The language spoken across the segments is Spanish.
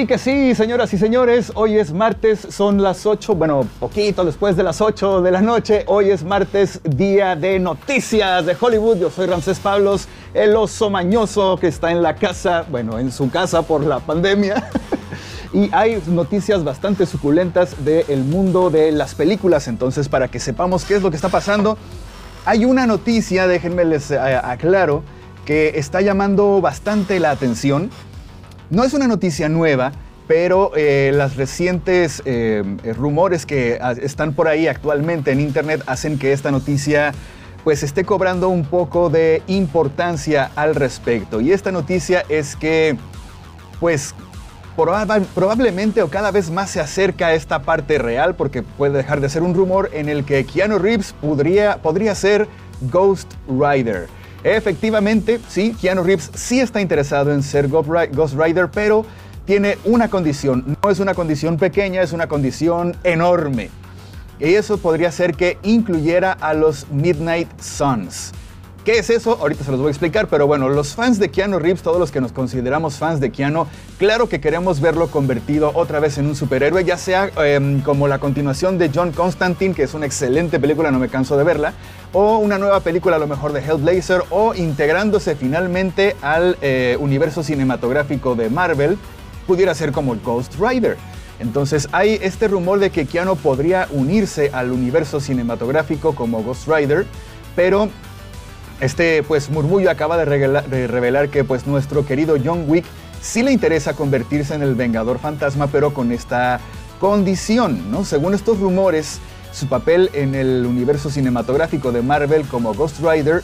sí, que sí, señoras y señores. Hoy es martes, son las 8, bueno, poquito después de las 8 de la noche. Hoy es martes, día de noticias de Hollywood. Yo soy Ramsés Pablos, el oso mañoso que está en la casa, bueno, en su casa por la pandemia. y hay noticias bastante suculentas del mundo de las películas. Entonces, para que sepamos qué es lo que está pasando, hay una noticia, déjenme les eh, aclaro, que está llamando bastante la atención no es una noticia nueva, pero eh, las recientes eh, rumores que están por ahí actualmente en Internet hacen que esta noticia pues esté cobrando un poco de importancia al respecto. Y esta noticia es que pues probablemente o cada vez más se acerca a esta parte real porque puede dejar de ser un rumor en el que Keanu Reeves podría, podría ser Ghost Rider. Efectivamente, sí, Keanu Reeves sí está interesado en ser Ghost Rider, pero tiene una condición. No es una condición pequeña, es una condición enorme. Y eso podría ser que incluyera a los Midnight Suns. ¿Qué es eso? Ahorita se los voy a explicar, pero bueno, los fans de Keanu Reeves, todos los que nos consideramos fans de Keanu, claro que queremos verlo convertido otra vez en un superhéroe, ya sea em, como la continuación de John Constantine, que es una excelente película, no me canso de verla, o una nueva película a lo mejor de Hellblazer, o integrándose finalmente al eh, universo cinematográfico de Marvel, pudiera ser como Ghost Rider. Entonces hay este rumor de que Keanu podría unirse al universo cinematográfico como Ghost Rider, pero este pues murmullo acaba de, revelar, que pues nuestro querido John Wick sí le interesa convertirse en el Vengador Fantasma, pero con esta condición, ¿no? Según estos rumores, su papel en el universo cinematográfico de Marvel como Ghost Rider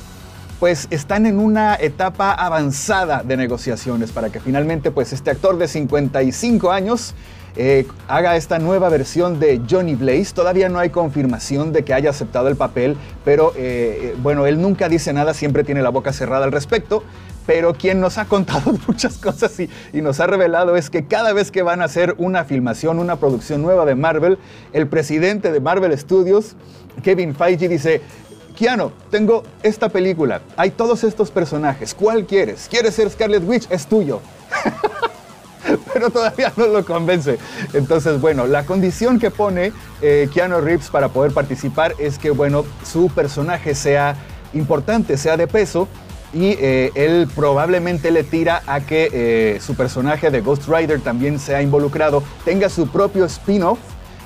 pues están en una etapa avanzada de negociaciones para que finalmente pues este actor de 55 años eh, haga esta nueva versión de Johnny Blaze. Todavía no hay confirmación de que haya aceptado el papel, pero eh, bueno, él nunca dice nada, siempre tiene la boca cerrada al respecto. Pero quien nos ha contado muchas cosas y, y nos ha revelado es que cada vez que van a hacer una filmación, una producción nueva de Marvel, el presidente de Marvel Studios, Kevin Feige, dice, Keanu, tengo esta película, hay todos estos personajes, ¿cuál quieres? ¿Quieres ser Scarlet Witch? Es tuyo. pero todavía no lo convence. Entonces, bueno, la condición que pone eh, Keanu Reeves para poder participar es que, bueno, su personaje sea importante, sea de peso, y eh, él probablemente le tira a que eh, su personaje de Ghost Rider también sea involucrado, tenga su propio spin-off,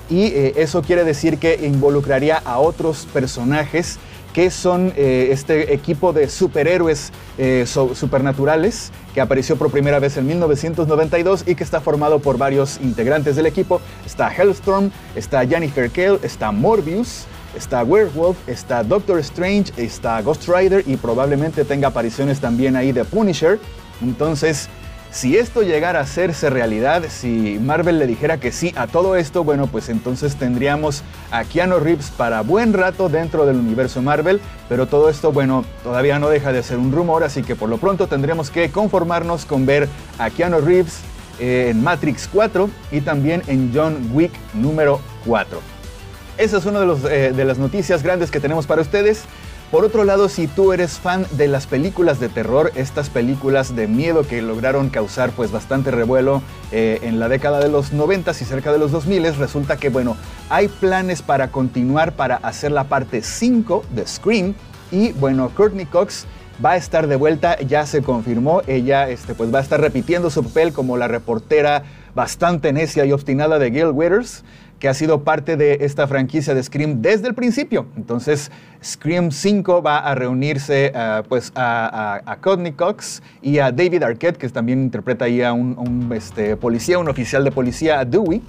y eso quiere decir que involucraría a otros personajes que son eh, este equipo de superhéroes eh, supernaturales que apareció por primera vez en 1992 y que está formado por varios integrantes del equipo. Está Hellstorm, está Jennifer Kale, está Morbius, está Werewolf, está Doctor Strange, está Ghost Rider y probablemente tenga apariciones también ahí de Punisher. Entonces, si esto llegara a hacerse realidad, si Marvel le dijera que sí a todo esto, bueno, pues entonces tendríamos a Keanu Reeves para buen rato dentro del universo Marvel, pero todo esto, bueno, todavía no deja de ser un rumor, así que por lo pronto tendríamos que conformarnos con ver a Keanu Reeves eh, en Matrix 4 y también en John Wick número 4. Esa es una de, eh, de las noticias grandes que tenemos para ustedes. Por otro lado, si tú eres fan de las películas de terror, estas películas de miedo que lograron causar pues bastante revuelo eh, en la década de los 90 y cerca de los 2000, resulta que bueno, hay planes para continuar para hacer la parte 5 de Scream. Y bueno, Courtney Cox va a estar de vuelta, ya se confirmó, ella este, pues va a estar repitiendo su papel como la reportera bastante necia y obstinada de Gail Withers que ha sido parte de esta franquicia de Scream desde el principio. Entonces, Scream 5 va a reunirse uh, pues a, a, Cox y a David Arquette, que también interpreta ahí a un, este, policía, un oficial de policía, a Dewey.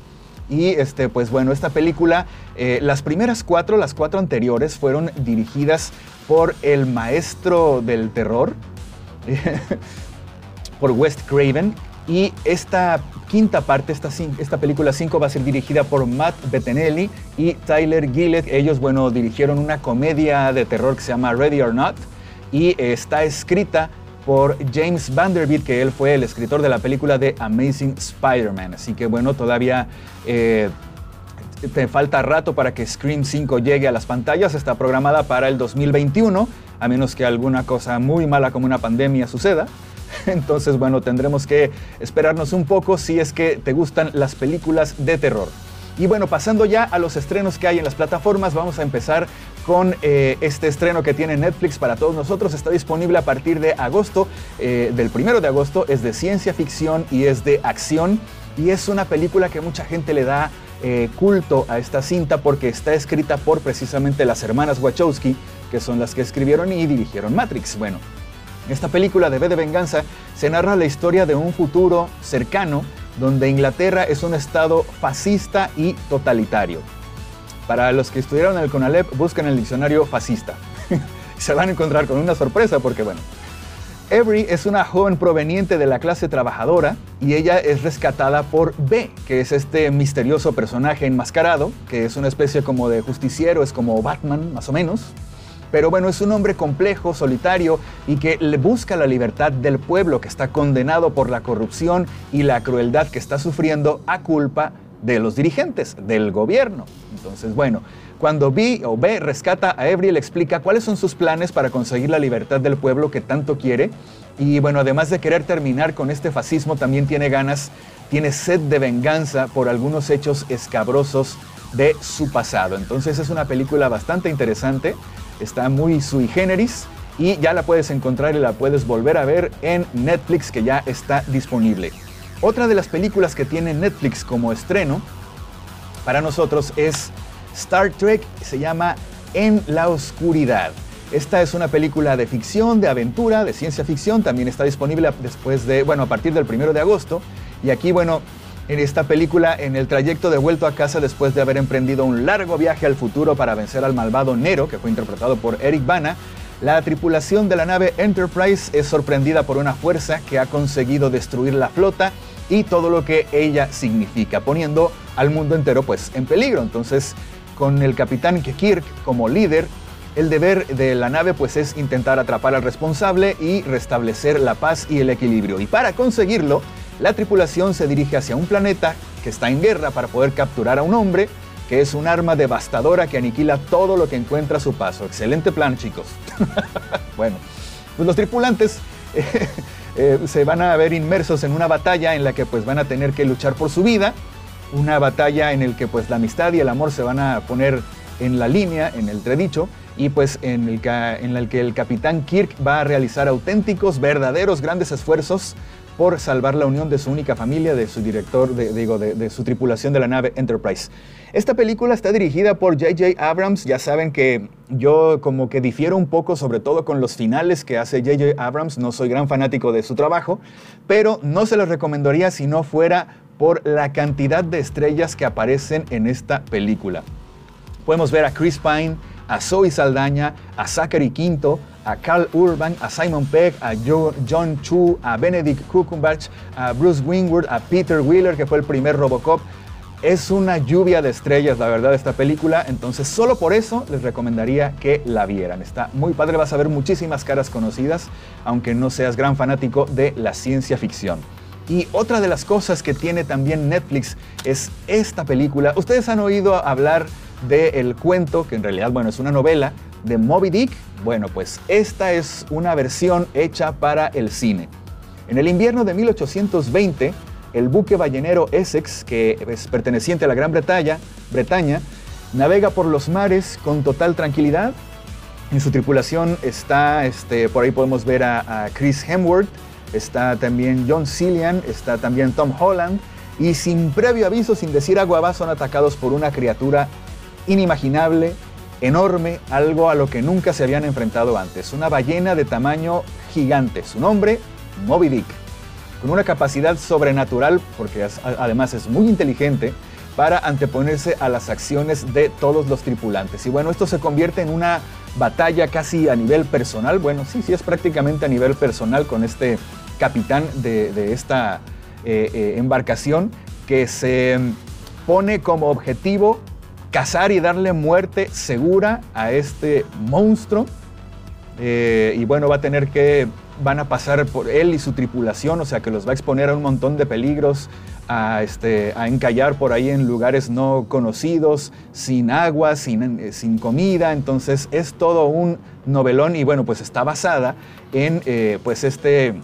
Y este, pues bueno, esta película, eh, las primeras cuatro, las cuatro anteriores, fueron dirigidas por el maestro del terror, por Wes Craven, y esta quinta parte, esta, esta película 5 va a ser dirigida por Matt Bettinelli y Tyler Gillett. Ellos, bueno, dirigieron una comedia de terror que se llama Ready or Not y está escrita por James Vanderbilt, que él fue el escritor de la película de Amazing Spider-Man. Así que bueno, todavía eh, te falta rato para que Scream 5 llegue a las pantallas. Está programada para el 2021, a menos que alguna cosa muy mala como una pandemia suceda. Entonces, bueno, tendremos que esperarnos un poco si es que te gustan las películas de terror. Y bueno, pasando ya a los estrenos que hay en las plataformas, vamos a empezar con eh, este estreno que tiene Netflix para todos nosotros. Está disponible a partir de agosto, eh, del primero de agosto. Es de ciencia ficción y es de acción. Y es una película que mucha gente le da eh, culto a esta cinta porque está escrita por precisamente las hermanas Wachowski, que son las que escribieron y dirigieron Matrix. Bueno, esta película de B de Venganza se narra la historia de un futuro cercano donde Inglaterra es un estado fascista y totalitario. Para los que estudiaron el CONALEP, buscan el diccionario fascista. se van a encontrar con una sorpresa porque, bueno, Avery es una joven proveniente de la clase trabajadora y ella es rescatada por B, que es este misterioso personaje enmascarado, que es una especie como de justiciero, es como Batman más o menos. Pero bueno, es un hombre complejo, solitario y que le busca la libertad del pueblo que está condenado por la corrupción y la crueldad que está sufriendo a culpa de los dirigentes, del gobierno. Entonces, bueno, cuando B o B rescata a Avery, le explica cuáles son sus planes para conseguir la libertad del pueblo que tanto quiere. Y bueno, además de querer terminar con este fascismo, también tiene ganas, tiene sed de venganza por algunos hechos escabrosos de su pasado. Entonces es una película bastante interesante, está muy sui generis y ya la puedes encontrar y la puedes volver a ver en Netflix que ya está disponible. Otra de las películas que tiene Netflix como estreno para nosotros es Star Trek, se llama En la Oscuridad. Esta es una película de ficción, de aventura, de ciencia ficción, también está disponible después de, bueno, a partir del primero de agosto. Y aquí, bueno, en esta película, en el trayecto de vuelto a casa después de haber emprendido un largo viaje al futuro para vencer al malvado Nero, que fue interpretado por Eric Bana, la tripulación de la nave Enterprise es sorprendida por una fuerza que ha conseguido destruir la flota y todo lo que ella significa, poniendo al mundo entero pues en peligro. Entonces, con el capitán Kirk como líder, el deber de la nave pues es intentar atrapar al responsable y restablecer la paz y el equilibrio. Y para conseguirlo, la tripulación se dirige hacia un planeta que está en guerra para poder capturar a un hombre que es un arma devastadora que aniquila todo lo que encuentra a su paso. Excelente plan, chicos. bueno, pues los tripulantes eh, eh, se van a ver inmersos en una batalla en la que pues van a tener que luchar por su vida, una batalla en la que pues la amistad y el amor se van a poner en la línea, en el tredicho, y pues en el, en el que el capitán Kirk va a realizar auténticos, verdaderos, grandes esfuerzos por salvar la unión de su única familia, de su director, de, digo, de, su tripulación de la nave Enterprise. Esta película está dirigida por J.J. Abrams. Ya saben que yo como que difiero un poco, sobre todo con los finales que hace J.J. Abrams. No soy gran fanático de su trabajo, pero no se los recomendaría si no fuera por la cantidad de estrellas que aparecen en esta película. Podemos ver a Chris Pine, a Zoe Saldaña, a Zachary Quinto, a Carl Urban, a Simon Pegg, a John Chu, a Benedict Cumberbatch, a Bruce Wingwood, a Peter Wheeler, que fue el primer Robocop. Es una lluvia de estrellas, la verdad, esta película. Entonces, solo por eso les recomendaría que la vieran. Está muy padre, vas a ver muchísimas caras conocidas, aunque no seas gran fanático de la ciencia ficción. Y otra de las cosas que tiene también Netflix es esta película. Ustedes han oído hablar del cuento, que en realidad, bueno, es una novela, de Moby Dick. Bueno, pues esta es una versión hecha para el cine. En el invierno de 1820, el buque ballenero Essex, que es perteneciente a la Gran Bretaña, Bretaña navega por los mares con total tranquilidad. En su tripulación está, este, por ahí podemos ver a, a Chris Hemsworth, está también John Cillian, está también Tom Holland, y sin previo aviso, sin decir agua son atacados por una criatura inimaginable, enorme, algo a lo que nunca se habían enfrentado antes. Una ballena de tamaño gigante. Su nombre, Moby Dick. Con una capacidad sobrenatural, porque además es muy inteligente, para anteponerse a las acciones de todos los tripulantes. Y bueno, esto se convierte en una batalla casi a nivel personal. Bueno, sí, sí, es prácticamente a nivel personal con este capitán de, esta eh, eh, embarcación que se pone como objetivo cazar y darle muerte segura a este monstruo. Eh, y bueno, va a tener que, van a pasar por él y su tripulación, o sea que los va a exponer a un montón de peligros, a, este, a encallar por ahí en lugares no conocidos, sin agua, sin, eh, sin comida. Entonces es todo un novelón y bueno, pues está basada en eh, pues este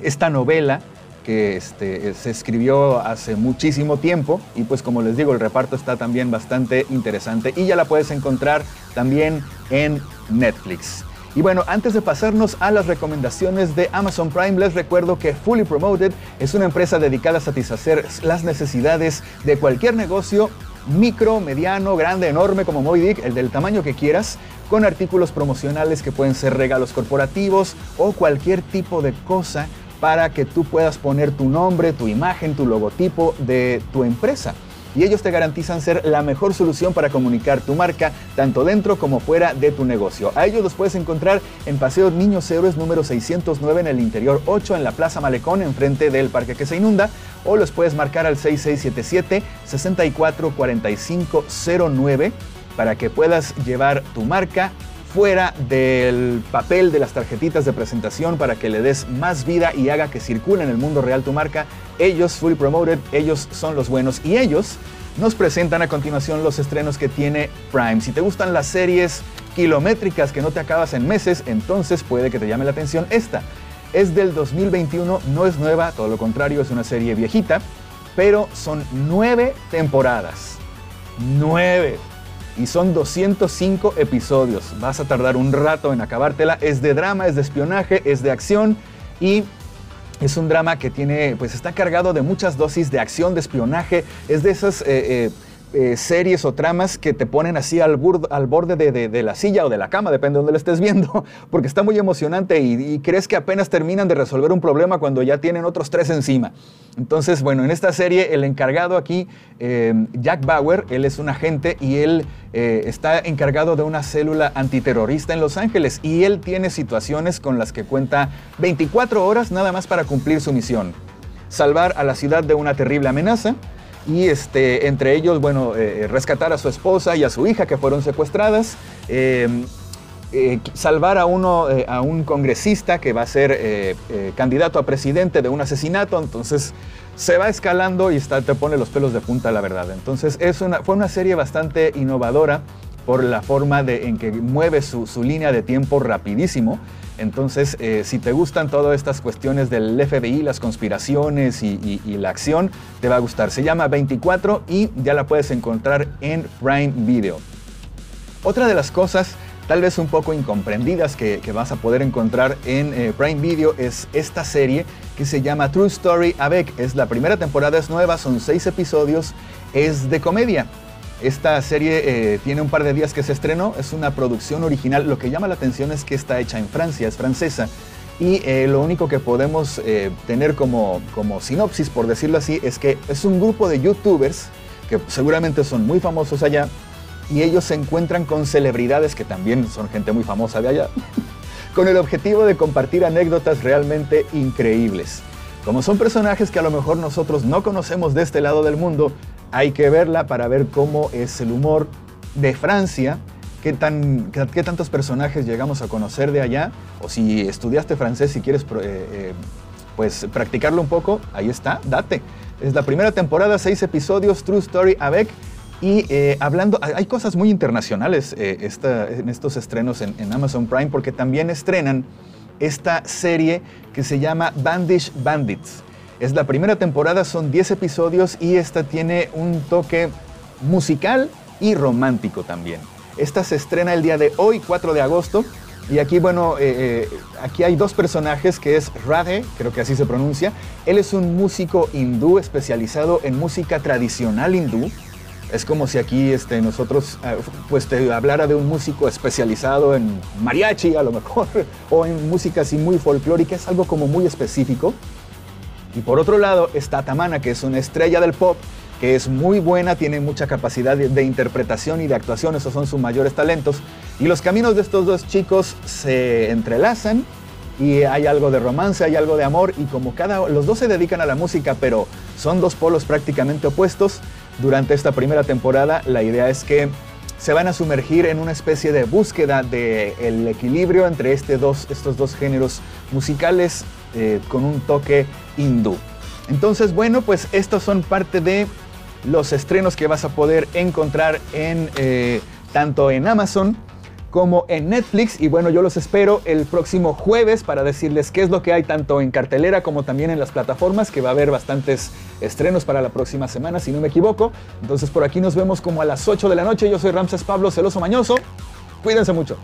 esta novela que este, se escribió hace muchísimo tiempo y pues como les digo el reparto está también bastante interesante y ya la puedes encontrar también en Netflix. Y bueno, antes de pasarnos a las recomendaciones de Amazon Prime, les recuerdo que Fully Promoted es una empresa dedicada a satisfacer las necesidades de cualquier negocio, micro, mediano, grande, enorme, como Moby Dick, el del tamaño que quieras, con artículos promocionales que pueden ser regalos corporativos o cualquier tipo de cosa para que tú puedas poner tu nombre, tu imagen, tu logotipo de tu empresa y ellos te garantizan ser la mejor solución para comunicar tu marca tanto dentro como fuera de tu negocio. A ellos los puedes encontrar en Paseo Niños Héroes número 609 en el interior 8 en la Plaza Malecón enfrente del parque que se inunda o los puedes marcar al 6677 644509 para que puedas llevar tu marca fuera del papel de las tarjetitas de presentación para que le des más vida y haga que circule en el mundo real tu marca. Ellos, Fully Promoted, ellos son los buenos y ellos nos presentan a continuación los estrenos que tiene Prime. Si te gustan las series kilométricas que no te acabas en meses, entonces puede que te llame la atención esta. Es del 2021, no es nueva, todo lo contrario, es una serie viejita, pero son nueve temporadas. Nueve y son 205 episodios. Vas a tardar un rato en acabártela. Es de drama, es de espionaje, es de acción y es un drama que tiene, pues está cargado de muchas dosis de acción, de espionaje. Es de esas eh, eh, eh, series o tramas que te ponen así al, borde de, la silla o de la cama, depende de donde lo estés viendo, porque está muy emocionante y, crees que apenas terminan de resolver un problema cuando ya tienen otros tres encima. Entonces, bueno, en esta serie el encargado aquí, eh, Jack Bauer, él es un agente y él eh, está encargado de una célula antiterrorista en Los Ángeles y él tiene situaciones con las que cuenta 24 horas nada más para cumplir su misión. Salvar a la ciudad de una terrible amenaza, y este, entre ellos, bueno, eh, eh, rescatar a su esposa y a su hija que fueron secuestradas, eh, salvar a, uno, a un congresista que va a ser candidato a presidente de un asesinato, entonces se va escalando y está, te pone los pelos de punta, la verdad. Entonces es una, fue una serie bastante innovadora por la forma de, en que mueve su, su línea de tiempo rapidísimo. Entonces, eh, si te gustan todas estas cuestiones del FBI, las conspiraciones y, la acción, te va a gustar. Se llama 24 y ya la puedes encontrar en Prime Video. Otra de las cosas tal vez un poco incomprendidas que, vas a poder encontrar en eh, Prime Video es esta serie que se llama True Story Avec. Es la primera temporada, es nueva, son seis episodios, es de comedia. Esta serie eh, tiene un par de días que se estrenó, es una producción original. Lo que llama la atención es que está hecha en Francia, es francesa. Y eh, lo único que podemos eh, tener como, como sinopsis, por decirlo así, es que es un grupo de youtubers que seguramente son muy famosos allá y ellos se encuentran con celebridades que también son gente muy famosa de allá, con el objetivo de compartir anécdotas realmente increíbles. Como son personajes que a lo mejor nosotros no conocemos de este lado del mundo, hay que verla para ver cómo es el humor de Francia, qué, tan, qué, tantos personajes llegamos a conocer de allá, o si estudiaste francés y quieres eh, eh, pues practicarlo un poco, ahí está, date. Es la primera temporada, seis episodios, True Story avec. Y eh, hablando, hay cosas muy internacionales en estos estrenos en, en, Amazon Prime porque también estrenan esta serie que se llama Bandish Bandits. Es la primera temporada, son 10 episodios y esta tiene un toque musical y romántico también. Esta se estrena el día de hoy, 4 de agosto. Y aquí, bueno, eh, eh, aquí hay dos personajes que es Radhe, creo que así se pronuncia. Él es un músico hindú especializado en música tradicional hindú. Es como si aquí este, nosotros eh, pues te hablara de un músico especializado en mariachi a lo mejor, o en música así muy folclórica, es algo como muy específico. Y por otro lado está Tamana, que es una estrella del pop, que es muy buena, tiene mucha capacidad de, interpretación y de actuación, esos son sus mayores talentos. Y los caminos de estos dos chicos se entrelazan y hay algo de romance, hay algo de amor y como cada los dos se dedican a la música, pero son dos polos prácticamente opuestos, durante esta primera temporada la idea es que se van a sumergir en una especie de búsqueda del equilibrio entre este dos, estos dos géneros musicales eh, con un toque hindú. Entonces, bueno, pues estos son parte de los estrenos que vas a poder encontrar en, eh, tanto en Amazon como en Netflix. Y bueno, yo los espero el próximo jueves para decirles qué es lo que hay tanto en cartelera como también en las plataformas, que va a haber bastantes estrenos para la próxima semana, si no me equivoco. Entonces por aquí nos vemos como a las 8 de la noche. Yo soy Ramses Pablo Celoso Mañoso. Cuídense mucho.